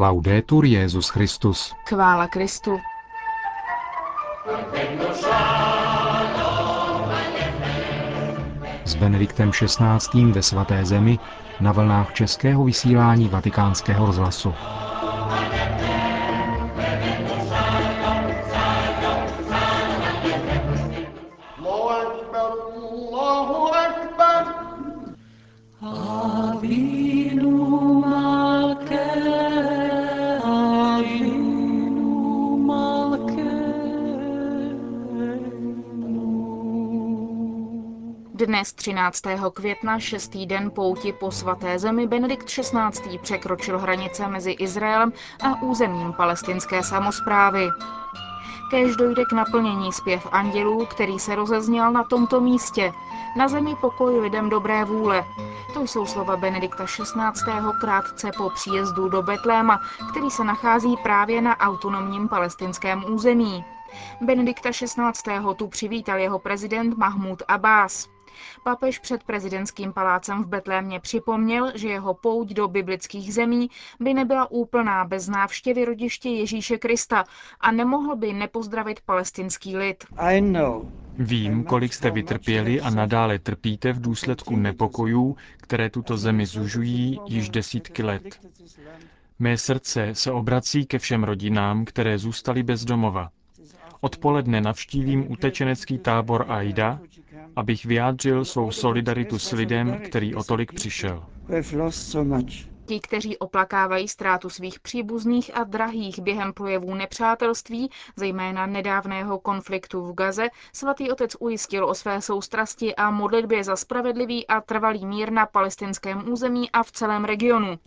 Laudetur Jezus Christus. Chvála Kristu. S Benediktem XVI. ve svaté zemi na vlnách českého vysílání vatikánského rozhlasu. Dnes 13. května, šestý den pouti po svaté zemi, Benedikt XVI. překročil hranice mezi Izraelem a územím palestinské samozprávy. Kéž dojde k naplnění zpěv andělů, který se rozezněl na tomto místě. Na zemi pokoj lidem dobré vůle. To jsou slova Benedikta XVI. krátce po příjezdu do Betléma, který se nachází právě na autonomním palestinském území. Benedikta XVI. tu přivítal jeho prezident Mahmud Abbas. Papež před prezidentským palácem v Betlémě připomněl, že jeho pouť do biblických zemí by nebyla úplná bez návštěvy rodiště Ježíše Krista a nemohl by nepozdravit palestinský lid. Vím, kolik jste vytrpěli a nadále trpíte v důsledku nepokojů, které tuto zemi zužují již desítky let. Mé srdce se obrací ke všem rodinám, které zůstaly bez domova. Odpoledne navštívím utečenecký tábor Aida, abych vyjádřil svou solidaritu s lidem, který o tolik přišel. Ti, kteří oplakávají ztrátu svých příbuzných a drahých během projevů nepřátelství, zejména nedávného konfliktu v Gaze, svatý otec ujistil o své soustrasti a modlitbě za spravedlivý a trvalý mír na palestinském území a v celém regionu.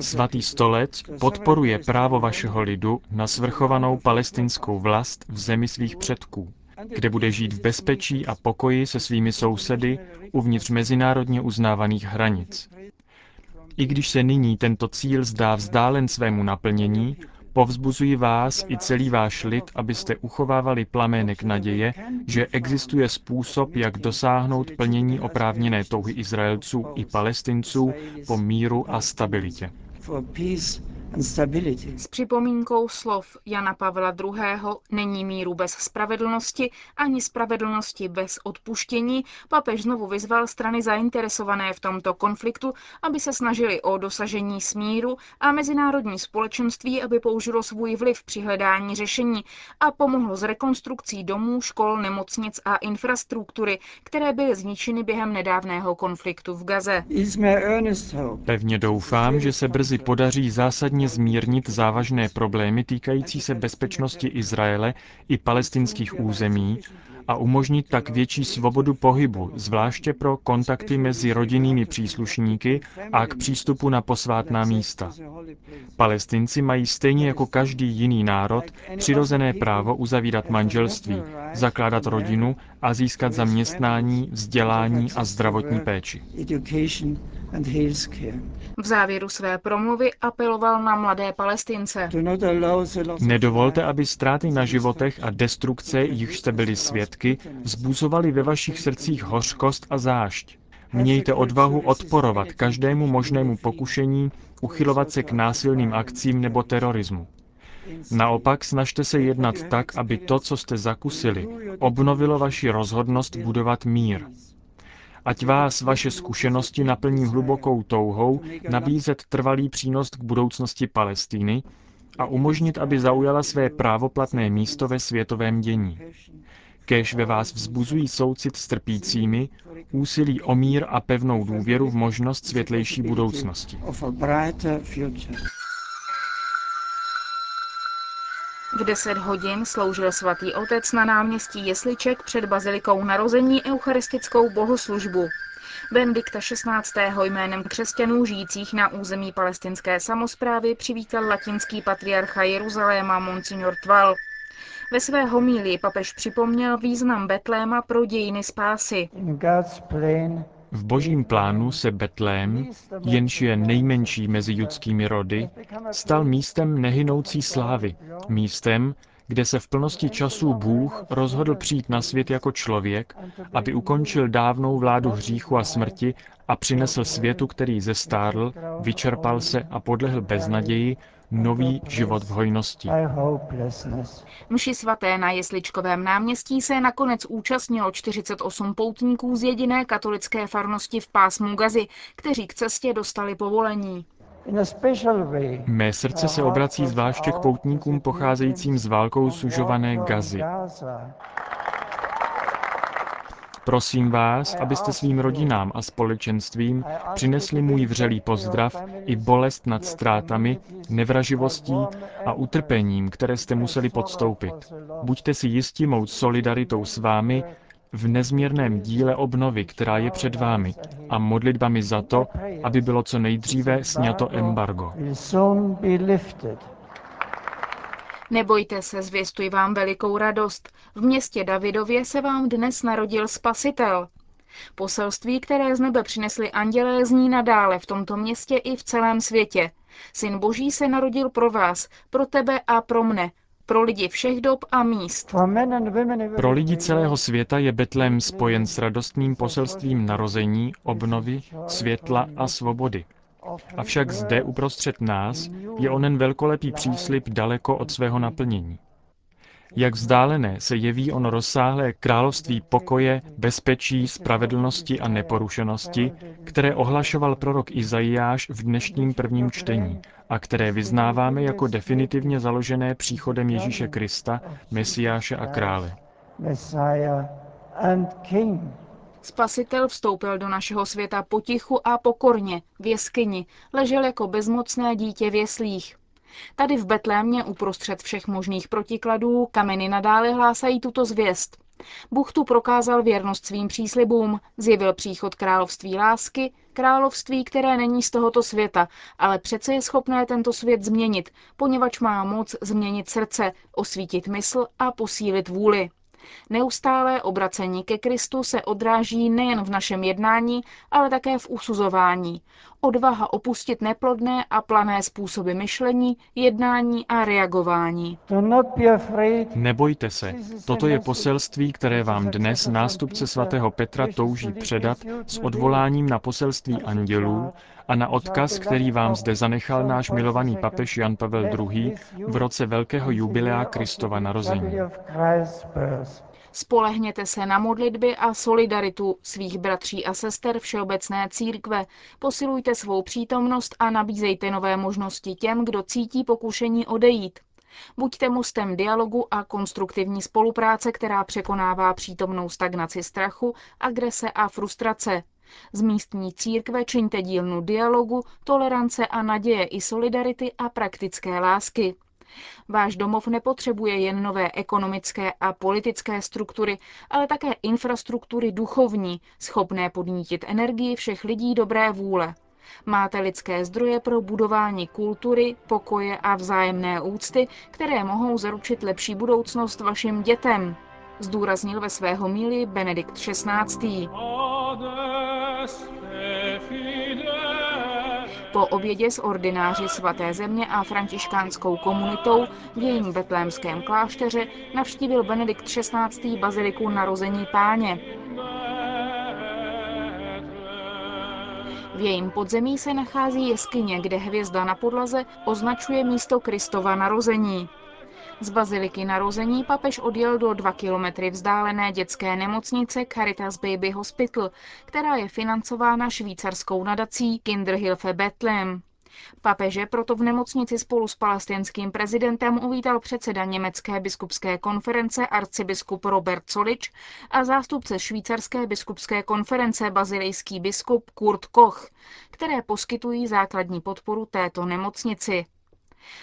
Svatý stolec podporuje právo vašeho lidu na svrchovanou palestinskou vlast v zemi svých předků kde bude žít v bezpečí a pokoji se svými sousedy uvnitř mezinárodně uznávaných hranic. I když se nyní tento cíl zdá vzdálen svému naplnění, povzbuzuji vás i celý váš lid, abyste uchovávali plamének naděje, že existuje způsob, jak dosáhnout plnění oprávněné touhy Izraelců i Palestinců po míru a stabilitě. S připomínkou slov Jana Pavla II. není míru bez spravedlnosti ani spravedlnosti bez odpuštění, papež znovu vyzval strany zainteresované v tomto konfliktu, aby se snažili o dosažení smíru a mezinárodní společenství, aby použilo svůj vliv při hledání řešení a pomohlo s rekonstrukcí domů, škol, nemocnic a infrastruktury, které byly zničeny během nedávného konfliktu v Gaze. Pevně doufám, že se brzy podaří zásadní výrazně zmírnit závažné problémy týkající se bezpečnosti Izraele i palestinských území a umožnit tak větší svobodu pohybu, zvláště pro kontakty mezi rodinnými příslušníky a k přístupu na posvátná místa. Palestinci mají stejně jako každý jiný národ přirozené právo uzavírat manželství, zakládat rodinu a získat zaměstnání, vzdělání a zdravotní péči. V závěru své promluvy apeloval na mladé Palestince. Nedovolte, aby ztráty na životech a destrukce, jichž jste byli svědky, vzbuzovaly ve vašich srdcích hořkost a zášť. Mějte odvahu odporovat každému možnému pokušení uchylovat se k násilným akcím nebo terorismu. Naopak snažte se jednat tak, aby to, co jste zakusili, obnovilo vaši rozhodnost budovat mír. Ať vás vaše zkušenosti naplní hlubokou touhou nabízet trvalý přínos k budoucnosti Palestíny a umožnit, aby zaujala své právoplatné místo ve světovém dění. Kéž ve vás vzbuzují soucit s trpícími, úsilí o mír a pevnou důvěru v možnost světlejší budoucnosti. V 10 hodin sloužil svatý otec na náměstí Jesliček před bazilikou narození eucharistickou bohoslužbu. Benedikta XVI. jménem křesťanů žijících na území palestinské samozprávy přivítal latinský patriarcha Jeruzaléma Monsignor Tval. Ve své homílii papež připomněl význam Betléma pro dějiny spásy. V božím plánu se Betlém, jenž je nejmenší mezi judskými rody, stal místem nehynoucí slávy, místem, kde se v plnosti času Bůh rozhodl přijít na svět jako člověk, aby ukončil dávnou vládu hříchu a smrti a přinesl světu, který zestárl, vyčerpal se a podlehl beznaději, nový život v hojnosti. Mši svaté na Jesličkovém náměstí se nakonec účastnilo 48 poutníků z jediné katolické farnosti v pásmu Gazy, kteří k cestě dostali povolení. Mé srdce se obrací zvláště k poutníkům pocházejícím z válkou sužované Gazy. Prosím vás, abyste svým rodinám a společenstvím přinesli můj vřelý pozdrav i bolest nad ztrátami, nevraživostí a utrpením, které jste museli podstoupit. Buďte si jistí mou solidaritou s vámi v nezměrném díle obnovy, která je před vámi, a modlitbami za to, aby bylo co nejdříve sněto embargo. Nebojte se, zvěstuji vám velikou radost. V městě Davidově se vám dnes narodil Spasitel. Poselství, které z nebe přinesli andělé, zní nadále v tomto městě i v celém světě. Syn Boží se narodil pro vás, pro tebe a pro mne, pro lidi všech dob a míst. Pro lidi celého světa je Betlém spojen s radostným poselstvím narození, obnovy, světla a svobody. Avšak zde uprostřed nás je onen velkolepý příslip daleko od svého naplnění. Jak vzdálené se jeví ono rozsáhlé království pokoje, bezpečí, spravedlnosti a neporušenosti, které ohlašoval prorok Izajáš v dnešním prvním čtení a které vyznáváme jako definitivně založené příchodem Ježíše Krista, Mesiáše a krále. Spasitel vstoupil do našeho světa potichu a pokorně, v jeskyni, ležel jako bezmocné dítě v jeslích. Tady v Betlémě uprostřed všech možných protikladů kameny nadále hlásají tuto zvěst. Bůh tu prokázal věrnost svým příslibům, zjevil příchod království lásky, království, které není z tohoto světa, ale přece je schopné tento svět změnit, poněvadž má moc změnit srdce, osvítit mysl a posílit vůli. Neustálé obracení ke Kristu se odráží nejen v našem jednání, ale také v usuzování. Odvaha opustit neplodné a plané způsoby myšlení, jednání a reagování. Nebojte se, toto je poselství, které vám dnes nástupce svatého Petra touží předat s odvoláním na poselství andělů a na odkaz, který vám zde zanechal náš milovaný papež Jan Pavel II. v roce velkého jubilea Kristova narození. Spolehněte se na modlitby a solidaritu svých bratří a sester Všeobecné církve, posilujte svou přítomnost a nabízejte nové možnosti těm, kdo cítí pokušení odejít. Buďte mostem dialogu a konstruktivní spolupráce, která překonává přítomnou stagnaci strachu, agrese a frustrace. Z místní církve čiňte dílnu dialogu, tolerance a naděje i solidarity a praktické lásky. Váš domov nepotřebuje jen nové ekonomické a politické struktury, ale také infrastruktury duchovní, schopné podnítit energii všech lidí dobré vůle. Máte lidské zdroje pro budování kultury, pokoje a vzájemné úcty, které mohou zaručit lepší budoucnost vašim dětem, zdůraznil ve svého míli Benedikt XVI. Po obědě s ordináři svaté země a františkánskou komunitou v jejím betlémském klášteře navštívil Benedikt XVI. baziliku narození páně. V jejím podzemí se nachází jeskyně, kde hvězda na podlaze označuje místo Kristova narození. Z baziliky narození papež odjel do dva kilometry vzdálené dětské nemocnice Caritas Baby Hospital, která je financována švýcarskou nadací Kinderhilfe Bethlehem. Papeže proto v nemocnici spolu s palestinským prezidentem uvítal předseda Německé biskupské konference arcibiskup Robert Solič a zástupce švýcarské biskupské konference bazilejský biskup Kurt Koch, které poskytují základní podporu této nemocnici.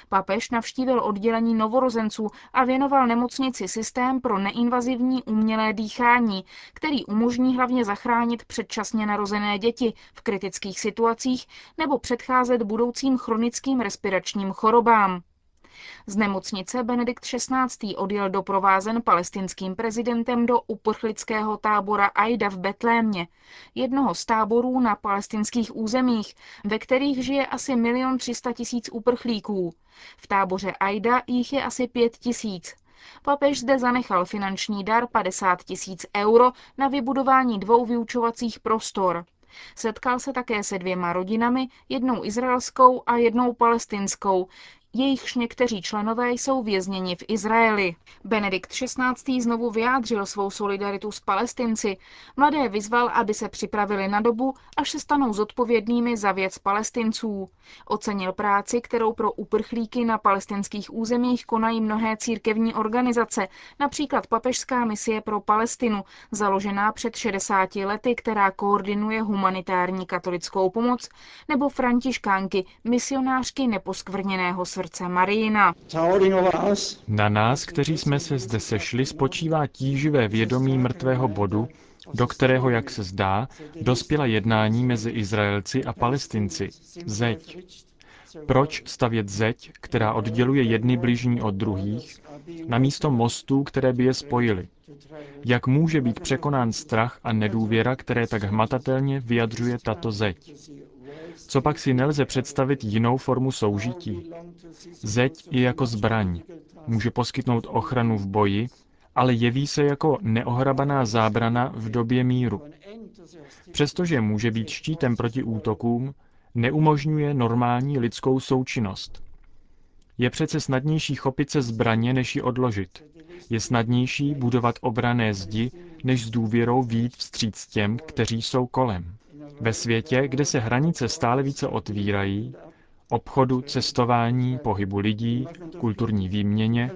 Papež navštívil oddělení novorozenců a věnoval nemocnici systém pro neinvazivní umělé dýchání, který umožní hlavně zachránit předčasně narozené děti v kritických situacích nebo předcházet budoucím chronickým respiračním chorobám. Z nemocnice Benedikt XVI. odjel doprovázen palestinským prezidentem do uprchlického tábora Aida v Betlémě, jednoho z táborů na palestinských územích, ve kterých žije asi milion 300 tisíc uprchlíků. V táboře Aida jich je asi pět tisíc. Papež zde zanechal finanční dar 50 tisíc euro na vybudování dvou vyučovacích prostor. Setkal se také se dvěma rodinami, jednou izraelskou a jednou palestinskou, jejichž někteří členové jsou vězněni v Izraeli. Benedikt XVI. znovu vyjádřil svou solidaritu s palestinci. Mladé vyzval, aby se připravili na dobu, až se stanou zodpovědnými za věc palestinců. Ocenil práci, kterou pro uprchlíky na palestinských územích konají mnohé církevní organizace, například Papežská misie pro Palestinu, založená před 60 lety, která koordinuje humanitární katolickou pomoc, nebo františkánky, misionářky neposkvrněného srdce Marína. Na nás, kteří jsme se zde sešli, spočívá tíživé vědomí mrtvého bodu, do kterého, jak se zdá, dospěla jednání mezi Izraelci a Palestinci. Zeď. Proč stavět zeď, která odděluje jedny bližní od druhých, na místo mostů, které by je spojily? Jak může být překonán strach a nedůvěra, které tak hmatatelně vyjadřuje tato zeď? Co pak si nelze představit jinou formu soužití? Zeď je jako zbraň. Může poskytnout ochranu v boji, ale jeví se jako neohrabaná zábrana v době míru. Přestože může být štítem proti útokům, neumožňuje normální lidskou součinnost. Je přece snadnější chopit se zbraně, než ji odložit. Je snadnější budovat obrané zdi, než s důvěrou výjít vstříc těm, kteří jsou kolem. Ve světě, kde se hranice stále více otvírají, obchodu, cestování, pohybu lidí, kulturní výměně,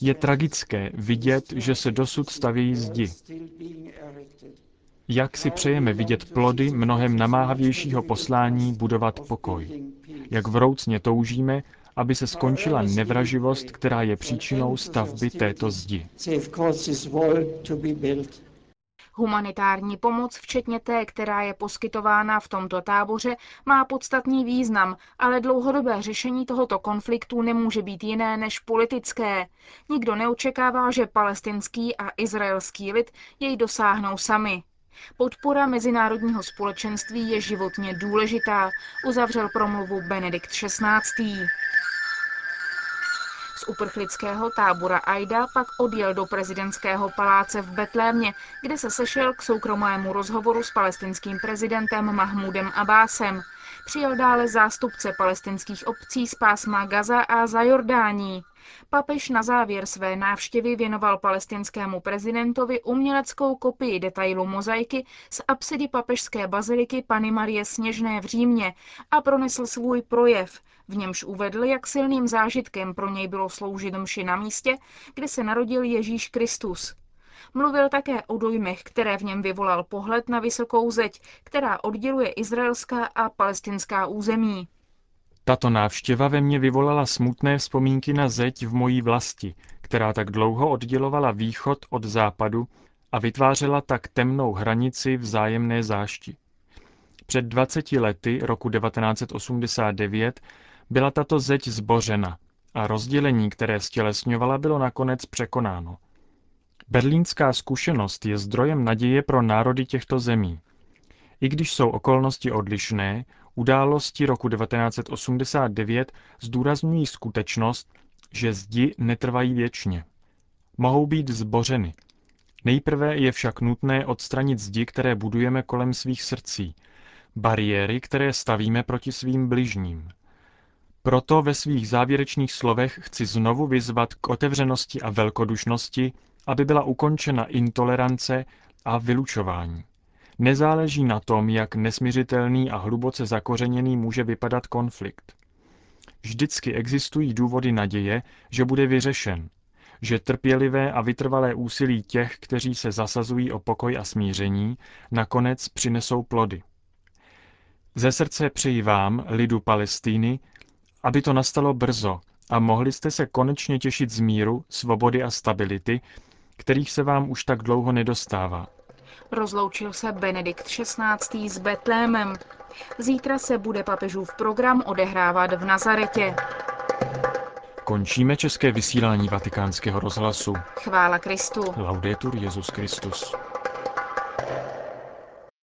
je tragické vidět, že se dosud stavějí zdi. Jak si přejeme vidět plody mnohem namáhavějšího poslání budovat pokoj? Jak vroucně toužíme, aby se skončila nevraživost, která je příčinou stavby této zdi. Humanitární pomoc, včetně té, která je poskytována v tomto táboře, má podstatný význam, ale dlouhodobé řešení tohoto konfliktu nemůže být jiné než politické. Nikdo neočekává, že palestinský a izraelský lid jej dosáhnou sami. Podpora mezinárodního společenství je životně důležitá, uzavřel promluvu Benedikt XVI uprchlického tábora Aida pak odjel do prezidentského paláce v Betlémě, kde se sešel k soukromému rozhovoru s palestinským prezidentem Mahmudem Abbásem. Přijel dále zástupce palestinských obcí z pásma Gaza a za Jordání. Papež na závěr své návštěvy věnoval palestinskému prezidentovi uměleckou kopii detailu mozaiky z apsidy papežské baziliky Pany Marie Sněžné v Římě a pronesl svůj projev, v němž uvedl, jak silným zážitkem pro něj bylo sloužit mši na místě, kde se narodil Ježíš Kristus. Mluvil také o dojmech, které v něm vyvolal pohled na vysokou zeď, která odděluje izraelská a palestinská území. Tato návštěva ve mně vyvolala smutné vzpomínky na zeď v mojí vlasti, která tak dlouho oddělovala východ od západu a vytvářela tak temnou hranici vzájemné zášti. Před 20 lety, roku 1989, byla tato zeď zbořena a rozdělení, které stělesňovala, bylo nakonec překonáno. Berlínská zkušenost je zdrojem naděje pro národy těchto zemí. I když jsou okolnosti odlišné, události roku 1989 zdůrazňují skutečnost, že zdi netrvají věčně. Mohou být zbořeny. Nejprve je však nutné odstranit zdi, které budujeme kolem svých srdcí, bariéry, které stavíme proti svým bližním. Proto ve svých závěrečných slovech chci znovu vyzvat k otevřenosti a velkodušnosti, aby byla ukončena intolerance a vylučování. Nezáleží na tom, jak nesměřitelný a hluboce zakořeněný může vypadat konflikt. Vždycky existují důvody naděje, že bude vyřešen, že trpělivé a vytrvalé úsilí těch, kteří se zasazují o pokoj a smíření, nakonec přinesou plody. Ze srdce přeji vám, lidu Palestíny, aby to nastalo brzo a mohli jste se konečně těšit z míru, svobody a stability, kterých se vám už tak dlouho nedostává. Rozloučil se Benedikt XVI. s Betlémem. Zítra se bude papežův program odehrávat v Nazaretě. Končíme české vysílání vatikánského rozhlasu. Chvála Kristu. Laudetur Jezus Christus.